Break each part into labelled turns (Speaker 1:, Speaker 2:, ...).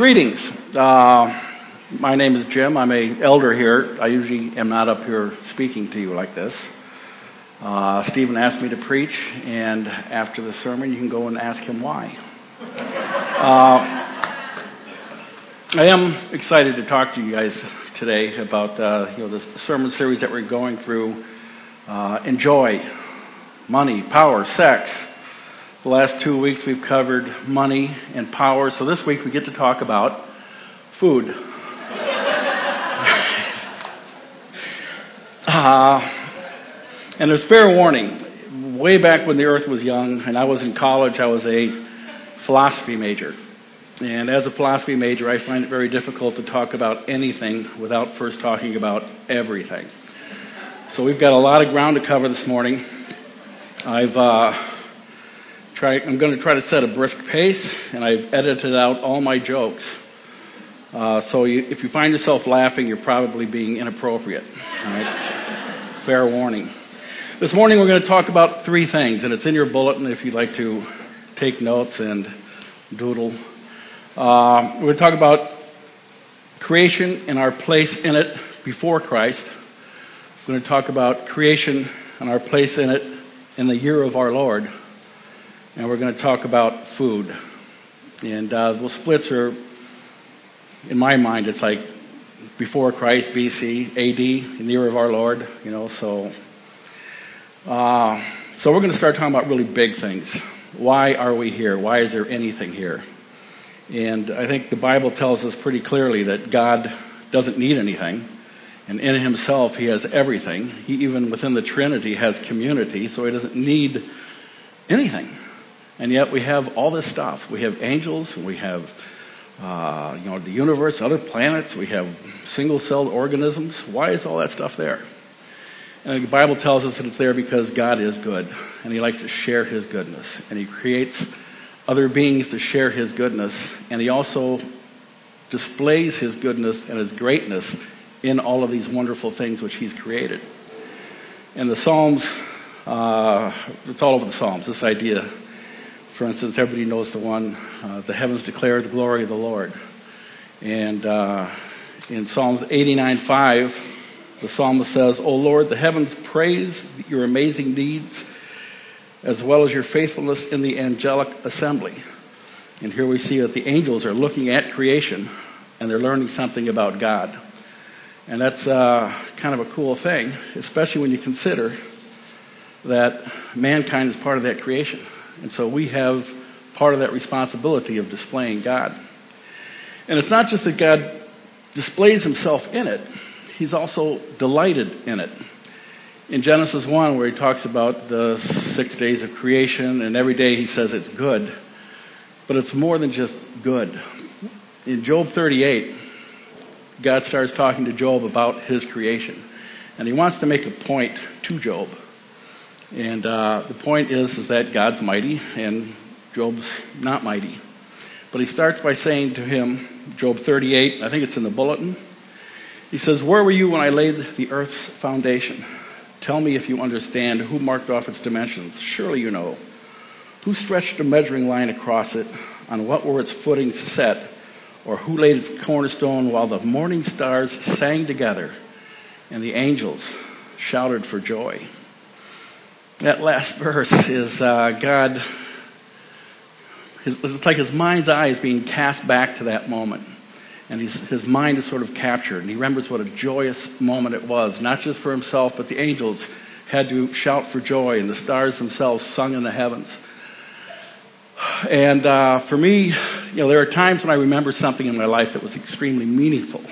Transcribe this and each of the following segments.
Speaker 1: Greetings. Uh, my name is Jim. I'm a elder here. I usually am not up here speaking to you like this. Uh, Stephen asked me to preach, and after the sermon, you can go and ask him why. Uh, I am excited to talk to you guys today about uh, you know the sermon series that we're going through. Uh, enjoy, money, power, sex. The last two weeks we've covered money and power, so this week we get to talk about food. uh, and there's fair warning. Way back when the earth was young and I was in college, I was a philosophy major. And as a philosophy major, I find it very difficult to talk about anything without first talking about everything. So we've got a lot of ground to cover this morning. I've uh, Try, I'm going to try to set a brisk pace, and I've edited out all my jokes. Uh, so you, if you find yourself laughing, you're probably being inappropriate. Fair warning. This morning we're going to talk about three things, and it's in your bulletin if you'd like to take notes and doodle. Uh, we're going to talk about creation and our place in it before Christ. We're going to talk about creation and our place in it in the year of our Lord and we're going to talk about food. And uh, the splits are, in my mind, it's like before Christ, BC, AD, in the year of our Lord, you know, so. Uh, so we're going to start talking about really big things. Why are we here? Why is there anything here? And I think the Bible tells us pretty clearly that God doesn't need anything. And in himself, he has everything. He, even within the Trinity, has community, so he doesn't need anything. And yet we have all this stuff. We have angels, we have uh, you know, the universe, other planets, we have single celled organisms. Why is all that stuff there? And the Bible tells us that it's there because God is good, and He likes to share His goodness. And He creates other beings to share His goodness, and He also displays His goodness and His greatness in all of these wonderful things which He's created. And the Psalms, uh, it's all over the Psalms, this idea for instance, everybody knows the one, uh, the heavens declare the glory of the Lord. And uh, in Psalms 89 5, the psalmist says, O Lord, the heavens praise your amazing deeds, as well as your faithfulness in the angelic assembly. And here we see that the angels are looking at creation and they're learning something about God. And that's uh, kind of a cool thing, especially when you consider that mankind is part of that creation. And so we have part of that responsibility of displaying God. And it's not just that God displays himself in it, he's also delighted in it. In Genesis 1, where he talks about the six days of creation, and every day he says it's good, but it's more than just good. In Job 38, God starts talking to Job about his creation. And he wants to make a point to Job. And uh, the point is, is that God's mighty and Job's not mighty. But he starts by saying to him, Job 38, I think it's in the bulletin. He says, Where were you when I laid the earth's foundation? Tell me if you understand who marked off its dimensions. Surely you know. Who stretched a measuring line across it? On what were its footings set? Or who laid its cornerstone while the morning stars sang together and the angels shouted for joy? That last verse is uh, God, his, it's like his mind's eye is being cast back to that moment. And his mind is sort of captured. And he remembers what a joyous moment it was, not just for himself, but the angels had to shout for joy, and the stars themselves sung in the heavens. And uh, for me, you know, there are times when I remember something in my life that was extremely meaningful.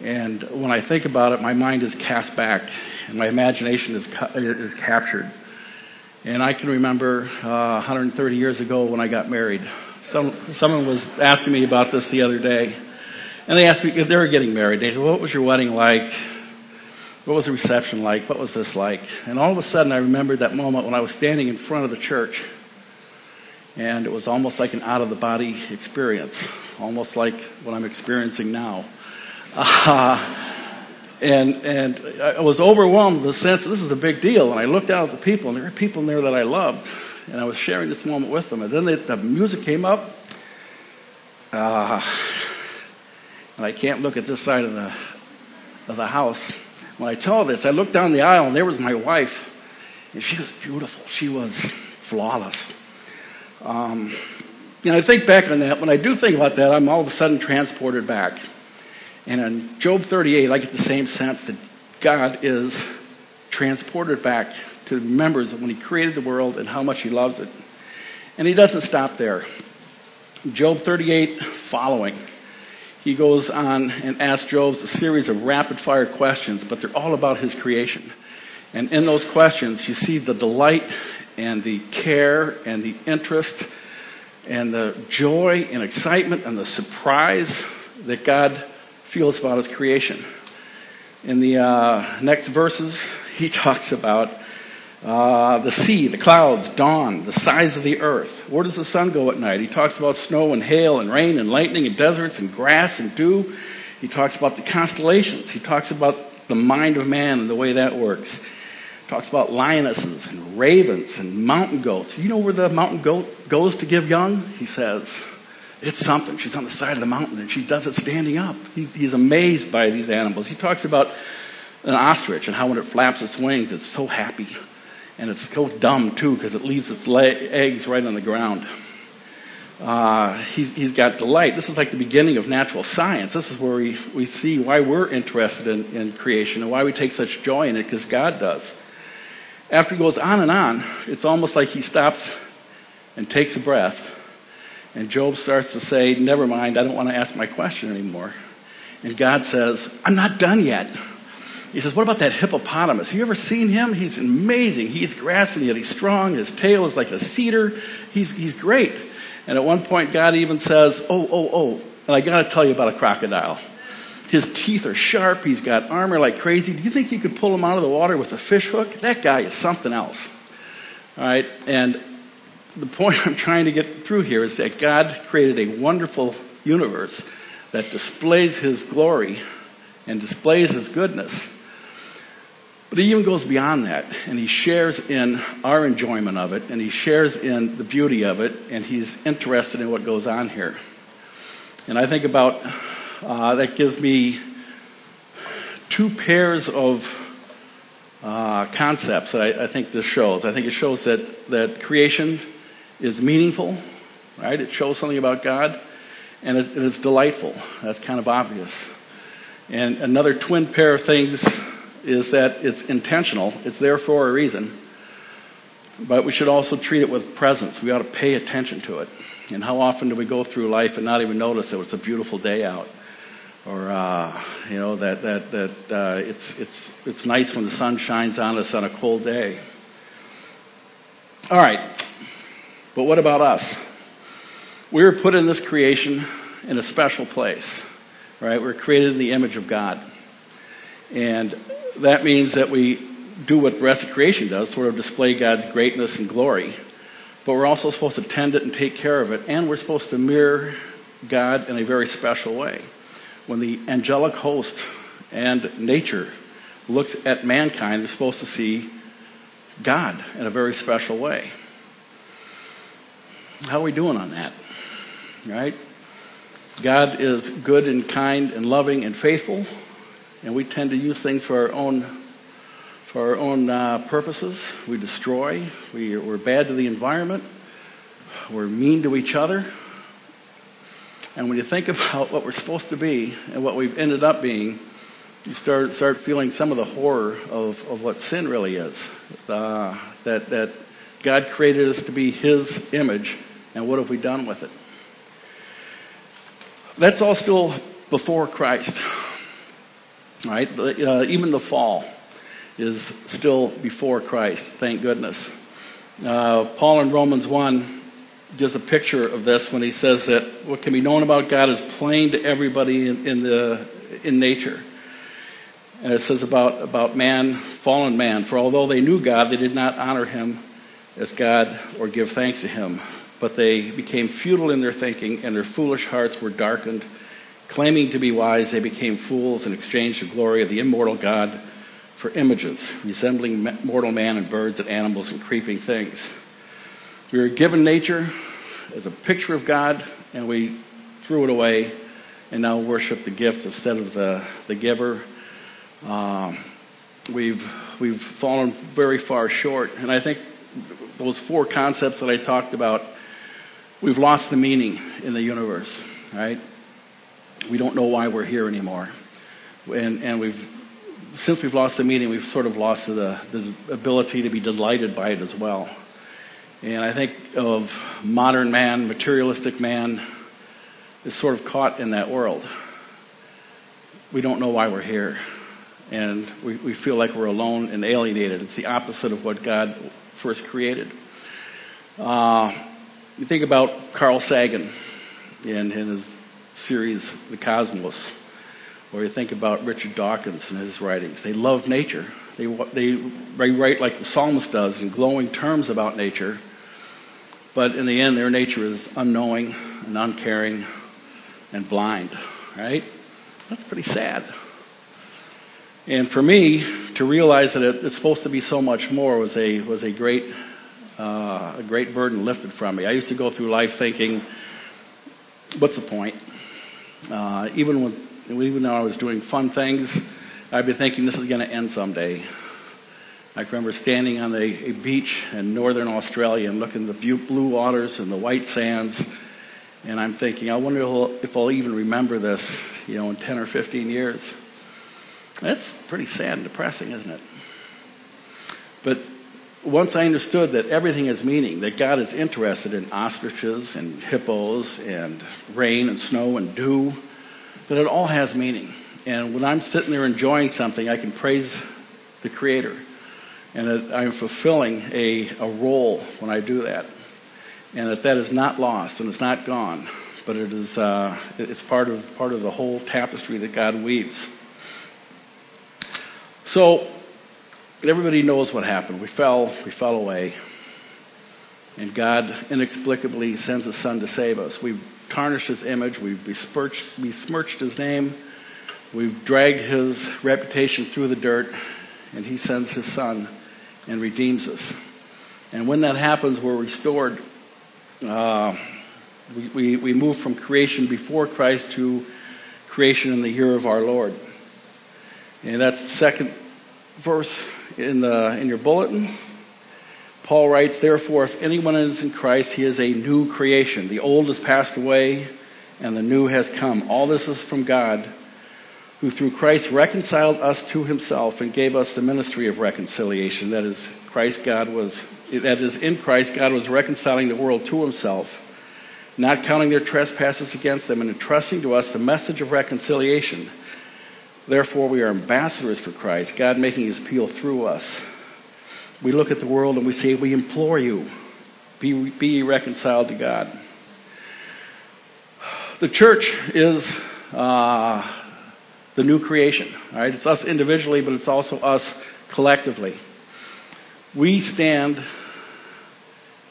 Speaker 1: And when I think about it, my mind is cast back and my imagination is, is captured. And I can remember uh, 130 years ago when I got married. Some, someone was asking me about this the other day. And they asked me, they were getting married. They said, What was your wedding like? What was the reception like? What was this like? And all of a sudden, I remembered that moment when I was standing in front of the church. And it was almost like an out of the body experience, almost like what I'm experiencing now. Uh, and, and I was overwhelmed with the sense that this is a big deal. And I looked out at the people, and there were people in there that I loved. And I was sharing this moment with them. And then they, the music came up. Uh, and I can't look at this side of the, of the house. When I tell this, I looked down the aisle and there was my wife. And she was beautiful. She was flawless. Um, and I think back on that. When I do think about that, I'm all of a sudden transported back. And in Job 38, I get the same sense that God is transported back to remembers when He created the world and how much He loves it. And He doesn't stop there. Job 38 following, he goes on and asks Job a series of rapid fire questions, but they're all about his creation. And in those questions, you see the delight and the care and the interest and the joy and excitement and the surprise that God feels about his creation. In the uh, next verses, he talks about uh, the sea, the clouds, dawn, the size of the earth. Where does the sun go at night? He talks about snow and hail and rain and lightning and deserts and grass and dew. He talks about the constellations. He talks about the mind of man and the way that works. He talks about lionesses and ravens and mountain goats. You know where the mountain goat goes to give young? He says, it's something. She's on the side of the mountain and she does it standing up. He's, he's amazed by these animals. He talks about an ostrich and how when it flaps its wings, it's so happy. And it's so dumb, too, because it leaves its eggs right on the ground. Uh, he's, he's got delight. This is like the beginning of natural science. This is where we, we see why we're interested in, in creation and why we take such joy in it, because God does. After he goes on and on, it's almost like he stops and takes a breath. And Job starts to say, Never mind, I don't want to ask my question anymore. And God says, I'm not done yet. He says, What about that hippopotamus? Have you ever seen him? He's amazing. He eats grass and yet he's strong. His tail is like a cedar. He's, he's great. And at one point, God even says, Oh, oh, oh. And I got to tell you about a crocodile. His teeth are sharp. He's got armor like crazy. Do you think you could pull him out of the water with a fish hook? That guy is something else. All right. And the point I'm trying to get through here is that God created a wonderful universe that displays his glory and displays his goodness. But he even goes beyond that, and he shares in our enjoyment of it, and he shares in the beauty of it, and he's interested in what goes on here. And I think about uh, that gives me two pairs of uh, concepts that I, I, think this shows. I think it shows that, that creation is meaningful, right? It shows something about God, and it's, it's delightful. That's kind of obvious. And another twin pair of things is that it's intentional, it's there for a reason. But we should also treat it with presence. We ought to pay attention to it. And how often do we go through life and not even notice that it's a beautiful day out? Or, uh, you know, that, that, that uh, it's, it's, it's nice when the sun shines on us on a cold day. All right. But what about us? We were put in this creation in a special place, right? We're created in the image of God. And that means that we do what the rest of creation does, sort of display God's greatness and glory. But we're also supposed to tend it and take care of it, and we're supposed to mirror God in a very special way. When the angelic host and nature looks at mankind, they're supposed to see God in a very special way. How are we doing on that? Right? God is good and kind and loving and faithful and we tend to use things for our own for our own uh, purposes. We destroy. We, we're bad to the environment. We're mean to each other. And when you think about what we're supposed to be and what we've ended up being, you start start feeling some of the horror of, of what sin really is. Uh, that that God created us to be His image, and what have we done with it? That's all still before Christ. Right? Uh, even the fall is still before Christ, thank goodness. Uh, Paul in Romans 1 gives a picture of this when he says that what can be known about God is plain to everybody in, in, the, in nature. And it says about, about man, fallen man, for although they knew God, they did not honor him as God or give thanks to him. But they became futile in their thinking, and their foolish hearts were darkened. Claiming to be wise, they became fools and exchanged the glory of the immortal God for images, resembling mortal man and birds and animals and creeping things. We were given nature as a picture of God, and we threw it away and now worship the gift instead of the, the giver. Um, we've, we've fallen very far short. And I think those four concepts that I talked about, we've lost the meaning in the universe, right? We don't know why we're here anymore. And, and we've, since we've lost the meaning, we've sort of lost the, the ability to be delighted by it as well. And I think of modern man, materialistic man, is sort of caught in that world. We don't know why we're here. And we, we feel like we're alone and alienated. It's the opposite of what God first created. Uh, you think about Carl Sagan in his series, The Cosmos, or you think about Richard Dawkins and his writings. They love nature. They, they, they write like the psalmist does in glowing terms about nature, but in the end, their nature is unknowing and uncaring and blind, right? That's pretty sad. And for me, to realize that it, it's supposed to be so much more was a, was a, great, uh, a great burden lifted from me. I used to go through life thinking, what's the point? Uh, even, when, even though I was doing fun things, I'd be thinking this is going to end someday. I remember standing on a, a beach in northern Australia and looking at the blue waters and the white sands and I'm thinking, I wonder if I'll even remember this, you know, in 10 or 15 years. That's pretty sad and depressing, isn't it? But once I understood that everything has meaning, that God is interested in ostriches and hippos and rain and snow and dew, that it all has meaning. And when I'm sitting there enjoying something, I can praise the Creator. And that I'm fulfilling a, a role when I do that and that that is not lost and it's not gone, but it is uh, it's part of part of the whole tapestry that God weaves. So everybody knows what happened. We fell, we fell away, and God inexplicably sends His Son to save us. We've tarnished His image. We've besmirched, besmirched His name. We've dragged His reputation through the dirt, and He sends His Son and redeems us. And when that happens, we're restored uh, we, we, we move from creation before Christ to creation in the year of our Lord. And that's the second verse in, the, in your bulletin. Paul writes, Therefore, if anyone is in Christ, he is a new creation. The old has passed away, and the new has come. All this is from God, who through Christ reconciled us to himself and gave us the ministry of reconciliation. That is, Christ God was that is, in Christ, God was reconciling the world to himself, not counting their trespasses against them, and entrusting to us the message of reconciliation. Therefore, we are ambassadors for Christ, God making his appeal through us. We look at the world and we say, We implore you, be, be reconciled to God. The church is uh, the new creation. Right? It's us individually, but it's also us collectively we stand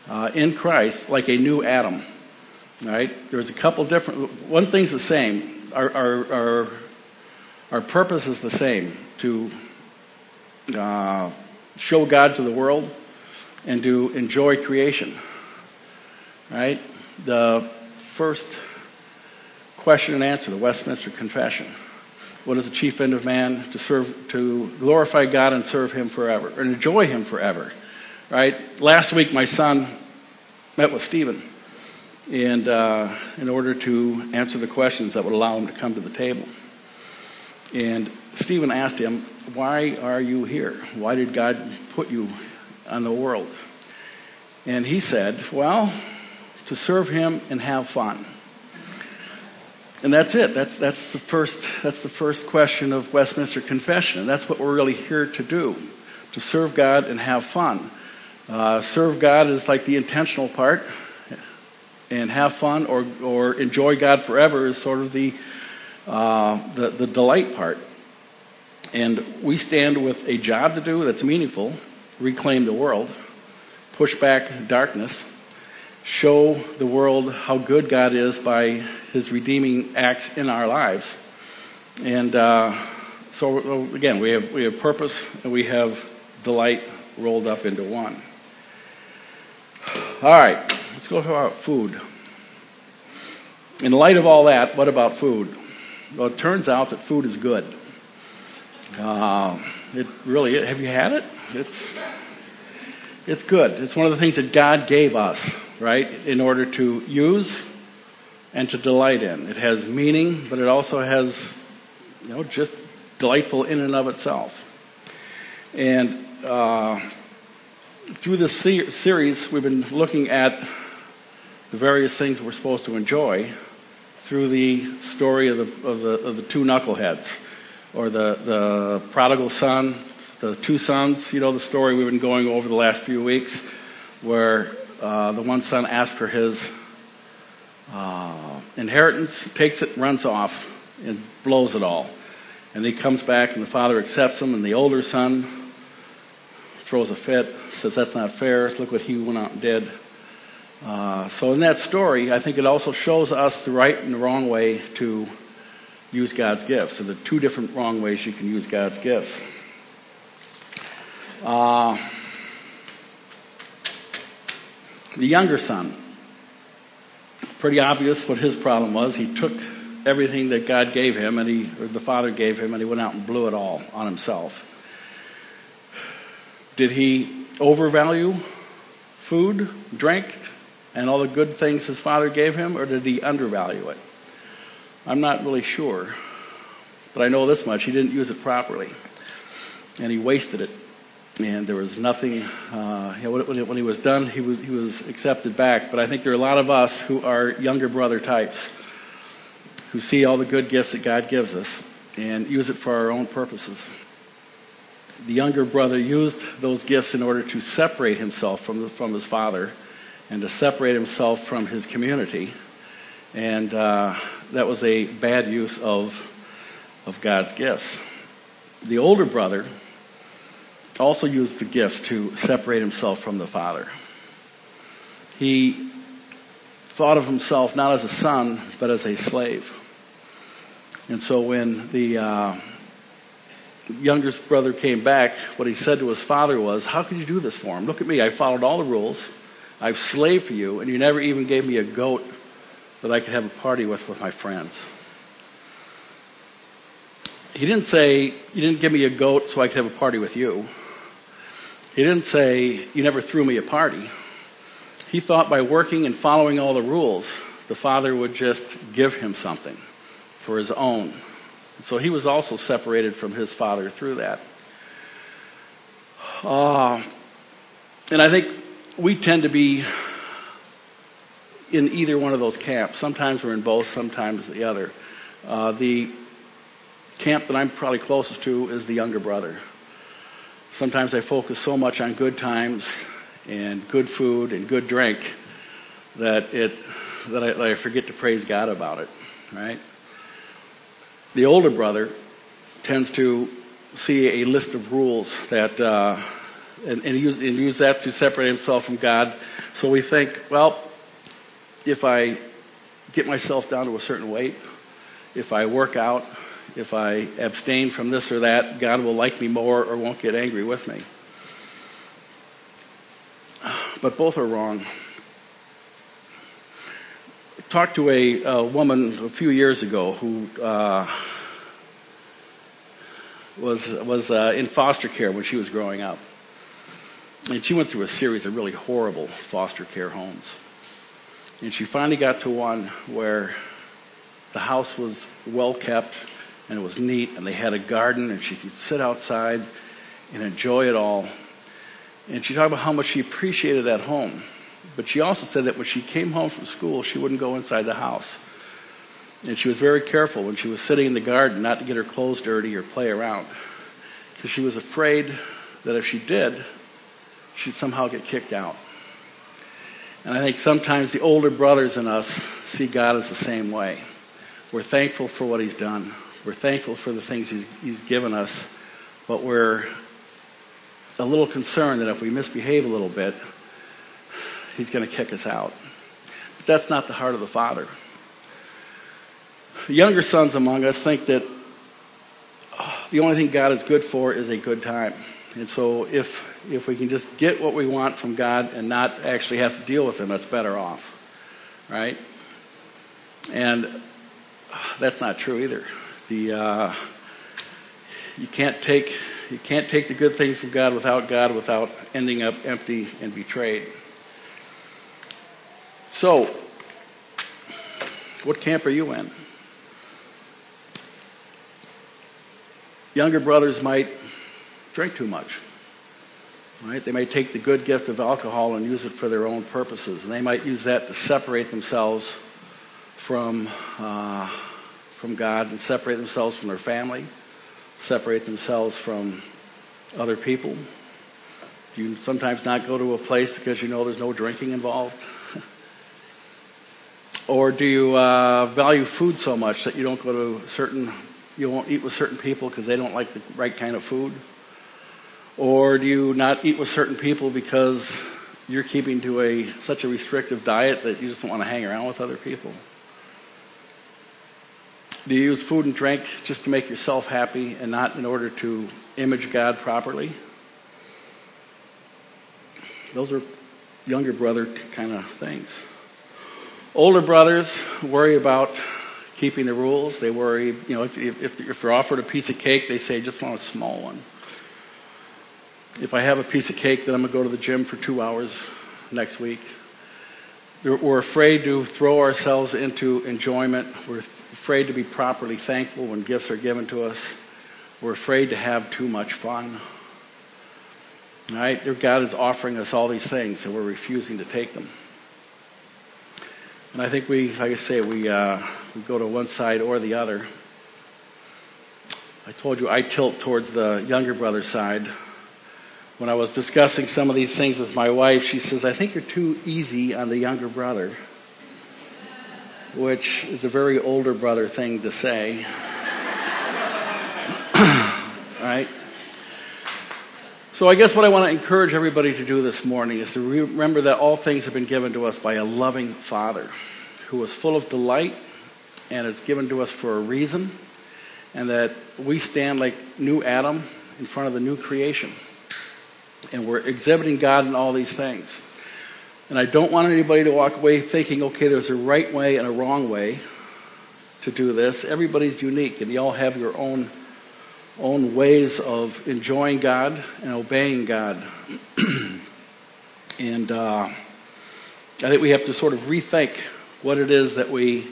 Speaker 1: uh, in Christ like a new Adam. Right? There's a couple different. One thing's the same. Our our our, our purpose is the same to uh, show God to the world and to enjoy creation. Right? The first question and answer, the Westminster Confession. What is the chief end of man? To serve, to glorify God and serve Him forever, and enjoy Him forever. Right? Last week, my son met with Stephen, and uh, in order to answer the questions that would allow him to come to the table. And Stephen asked him, "Why are you here? Why did God put you on the world?" And he said, "Well, to serve Him and have fun." And that's it. That's, that's, the first, that's the first question of Westminster Confession. And that's what we're really here to do to serve God and have fun. Uh, serve God is like the intentional part, and have fun or, or enjoy God forever is sort of the, uh, the, the delight part. And we stand with a job to do that's meaningful reclaim the world, push back darkness, show the world how good God is by his redeeming acts in our lives. And uh, so, again, we have, we have purpose and we have delight rolled up into one. All right, let's go our food. in light of all that, what about food? Well, it turns out that food is good. Uh, it really, have you had it? It's, it's good. It's one of the things that God gave us, right, in order to use and to delight in. It has meaning, but it also has, you know, just delightful in and of itself. And uh, through this series, we've been looking at the various things we're supposed to enjoy through the story of the, of the, of the two knuckleheads, or the, the prodigal son, the two sons. You know the story we've been going over the last few weeks, where uh, the one son asked for his uh, inheritance, takes it, runs off, and blows it all. And he comes back, and the father accepts him, and the older son throws a fit, says that's not fair. Look what he went out and did. Uh, so in that story, I think it also shows us the right and the wrong way to use God's gifts. So the two different wrong ways you can use God's gifts. Uh, the younger son, pretty obvious what his problem was. He took everything that God gave him, and he, or the father gave him, and he went out and blew it all on himself. Did he overvalue food, drink, and all the good things his father gave him, or did he undervalue it? I'm not really sure. But I know this much he didn't use it properly. And he wasted it. And there was nothing, uh, you know, when, he was done, he was, he was accepted back. But I think there are a lot of us who are younger brother types who see all the good gifts that God gives us and use it for our own purposes the younger brother used those gifts in order to separate himself from, the, from his father and to separate himself from his community. And uh, that was a bad use of, of God's gifts. The older brother also used the gifts to separate himself from the father. He thought of himself not as a son, but as a slave. And so when the. Uh, youngest brother came back, what he said to his father was, How could you do this for him? Look at me. I followed all the rules. I've slaved for you, and you never even gave me a goat that I could have a party with with my friends. He didn't say, You didn't give me a goat so I could have a party with you. He didn't say, You never threw me a party. He thought by working and following all the rules, the father would just give him something for his own. So he was also separated from his father through that. Uh, and I think we tend to be in either one of those camps. Sometimes we're in both, sometimes the other. Uh, the camp that I'm probably closest to is the younger brother. Sometimes I focus so much on good times and good food and good drink that it that I, that I forget to praise God about it, right? The older brother tends to see a list of rules that, uh, and, and, use, and use that to separate himself from God. So we think, well, if I get myself down to a certain weight, if I work out, if I abstain from this or that, God will like me more or won't get angry with me. But both are wrong. talked to a, a, woman a few years ago who uh, was, was uh, in foster care when she was growing up. And she went through a series of really horrible foster care homes. And she finally got to one where the house was well kept and it was neat and they had a garden and she could sit outside and enjoy it all. And she talked about how much she appreciated that home. But she also said that when she came home from school, she wouldn't go inside the house. And she was very careful when she was sitting in the garden not to get her clothes dirty or play around. Because she was afraid that if she did, she'd somehow get kicked out. And I think sometimes the older brothers in us see God as the same way. We're thankful for what He's done, we're thankful for the things He's, he's given us, but we're a little concerned that if we misbehave a little bit, He's going to kick us out. But that's not the heart of the Father younger sons among us think that oh, the only thing God is good for is a good time. And so if, if we can just get what we want from God and not actually have to deal with Him, that's better off. Right? And that's not true either. The, uh, you can't take you can't take the good things from God without God without ending up empty and betrayed. So, what camp are you in? Younger brothers might drink too much. Right? They may take the good gift of alcohol and use it for their own purposes. And they might use that to separate themselves from, uh, from God and separate themselves from their family, separate themselves from other people. Do you sometimes not go to a place because you know there's no drinking involved? or do you uh, value food so much that you don't go to certain, you won't eat with certain people because they don't like the right kind of food? Or do you not eat with certain people because you're keeping to a such a restrictive diet that you just don't want to hang around with other people? Do you use food and drink just to make yourself happy and not in order to image God properly? Those are younger brother kind of things. Older brothers worry about keeping the rules. They worry, you know, if, if, if they're offered a piece of cake, they say, just want a small one if I have a piece of cake, then I'm going to go to the gym for two hours next week. We're afraid to throw ourselves into enjoyment. We're afraid to be properly thankful when gifts are given to us. We're afraid to have too much fun. Right? God is offering us all these things, and we're refusing to take them. And I think we, like I say, we, uh, we go to one side or the other. I told you I tilt towards the younger brother side when I was discussing some of these things with my wife, she says, I think you're too easy on the younger brother, which is a very older brother thing to say. right? So, I guess what I want to encourage everybody to do this morning is to remember that all things have been given to us by a loving Father who is full of delight and is given to us for a reason, and that we stand like new Adam in front of the new creation and we're exhibiting God in all these things. And I don't want anybody to walk away thinking, okay, there's a right way and a wrong way to do this. Everybody's unique, and you all have your own own ways of enjoying God and obeying God. and uh, I think we have to sort of rethink what it is that we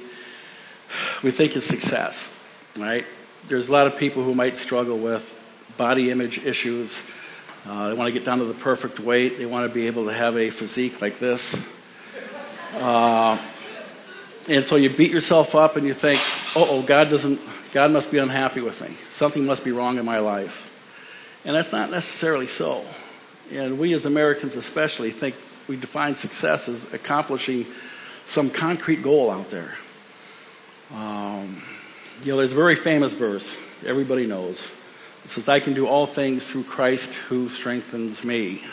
Speaker 1: we think is success. Right? There's a lot of people who might struggle with body image issues uh, they want to get down to the perfect weight. They want to be able to have a physique like this. Uh, and so you beat yourself up and you think, oh, God doesn't, God must be unhappy with me. Something must be wrong in my life. And that's not necessarily so. And we as Americans, especially, think we define success as accomplishing some concrete goal out there. Um, you know, there's a very famous verse everybody knows. It says, I can do all things through Christ who strengthens me.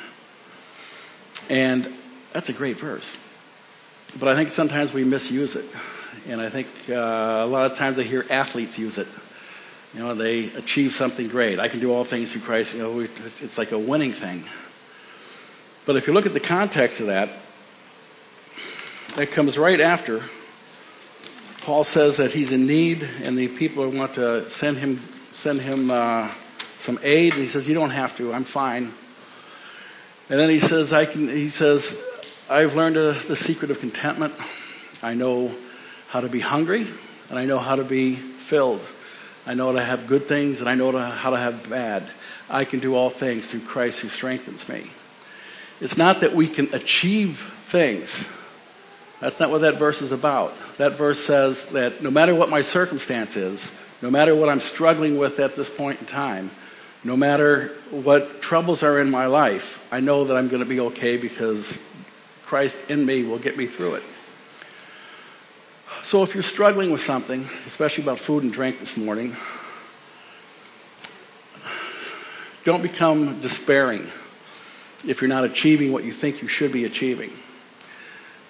Speaker 1: And that's a great verse. But I think sometimes we misuse it. And I think uh, a lot of times I hear athletes use it. You know, they achieve something great. I can do all things through Christ. You know, it's like a winning thing. But if you look at the context of that, that comes right after Paul says that he's in need, and the people want to send him send him uh, some aid. And he says, You don't have to, I'm fine. And then he says, I can, he says, I've learned a, the secret of contentment. I know how to be hungry, and I know how to be filled. I know how to have good things, and I know how to have bad. I can do all things through Christ who strengthens me. It's not that we can achieve things. That's not what that verse is about. That verse says that no matter what my circumstance is, no matter what I'm struggling with at this point in time, no matter what troubles are in my life, I know that I'm going to be okay because Christ in me will get me through it. So if you're struggling with something, especially about food and drink this morning, don't become despairing if you're not achieving what you think you should be achieving.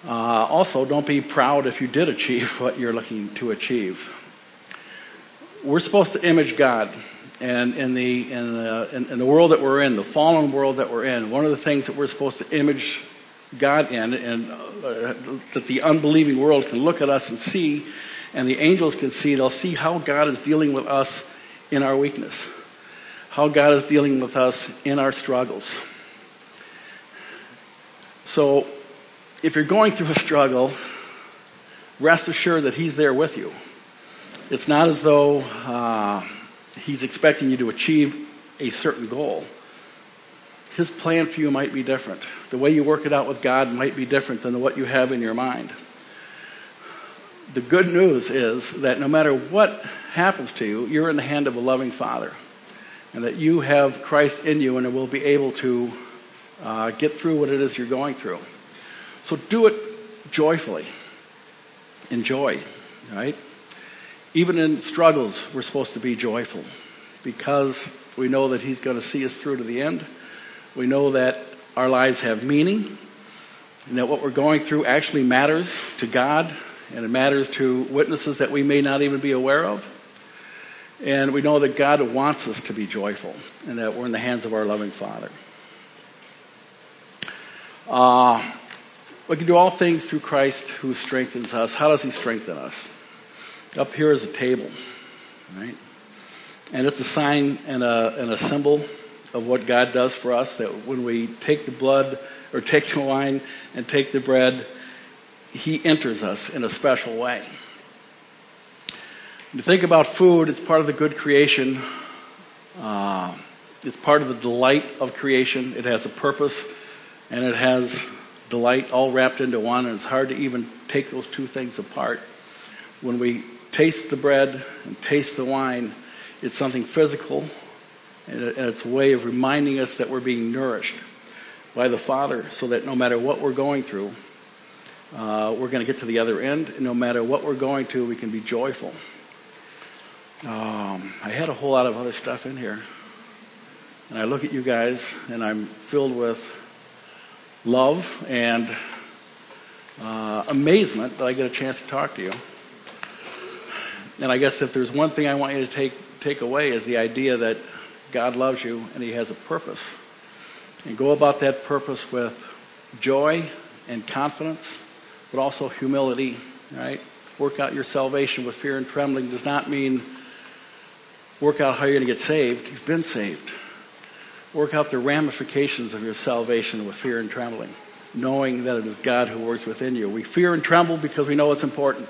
Speaker 1: Uh, also, don't be proud if you did achieve what you're looking to achieve we're supposed to image God. And in the, in, the, in, in the world that we're in, the fallen world that we're in, one of the things that we're supposed to image God in, and uh, that the unbelieving world can look at us and see, and the angels can see, they'll see how God is dealing with us in our weakness, how God is dealing with us in our struggles. So, if you're going through a struggle, rest assured that He's there with you. It's not as though uh, He's expecting you to achieve a certain goal. His plan for you might be different. The way you work it out with God might be different than what you have in your mind. The good news is that no matter what happens to you, you're in the hand of a loving Father, and that you have Christ in you and will be able to uh, get through what it is you're going through. So do it joyfully. Enjoy, right? Even in struggles, we're supposed to be joyful because we know that He's going to see us through to the end. We know that our lives have meaning and that what we're going through actually matters to God and it matters to witnesses that we may not even be aware of. And we know that God wants us to be joyful and that we're in the hands of our loving Father. Uh, we can do all things through Christ who strengthens us. How does He strengthen us? Up here is a table, right? And it's a sign and a, and a symbol of what God does for us that when we take the blood or take the wine and take the bread, He enters us in a special way. When you think about food, it's part of the good creation. Uh, it's part of the delight of creation. It has a purpose and it has delight all wrapped into one, and it's hard to even take those two things apart. When we taste the bread and taste the wine, it's something physical, and it's a way of reminding us that we're being nourished by the Father so that no matter what we're going through, uh, we're going to get to the other end, and no matter what we're going to, we can be joyful. Um, I had a whole lot of other stuff in here. And I look at you guys, and I'm filled with love and uh, amazement that I get a chance to talk to you. And I guess if there's one thing I want you to take, take away is the idea that God loves you and He has a purpose. And go about that purpose with joy and confidence, but also humility, right? Work out your salvation with fear and trembling does not mean work out how you're going to get saved. You've been saved. Work out the ramifications of your salvation with fear and trembling, knowing that it is God who works within you. We fear and tremble because we know it's important.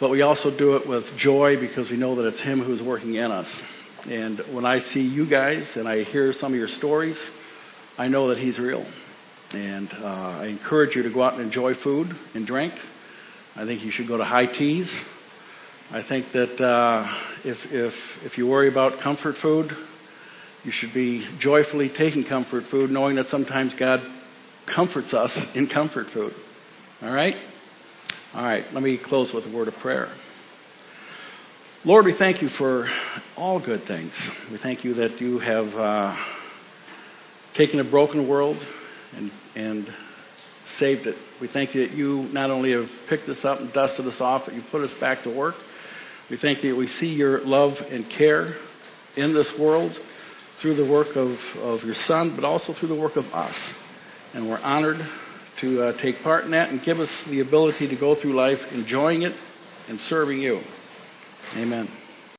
Speaker 1: But we also do it with joy because we know that it's Him who's working in us. And when I see you guys and I hear some of your stories, I know that He's real. And uh, I encourage you to go out and enjoy food and drink. I think you should go to high teas. I think that uh, if, if, if you worry about comfort food, you should be joyfully taking comfort food, knowing that sometimes God comforts us in comfort food. All right? All right, let me close with a word of prayer. Lord, we thank you for all good things. We thank you that you have uh, taken a broken world and, and saved it. We thank you that you not only have picked us up and dusted us off, but you put us back to work. We thank you that we see your love and care in this world through the work of, of your son, but also through the work of us. And we're honored to uh, take part in that and give us the ability to go through life enjoying it and serving you. Amen.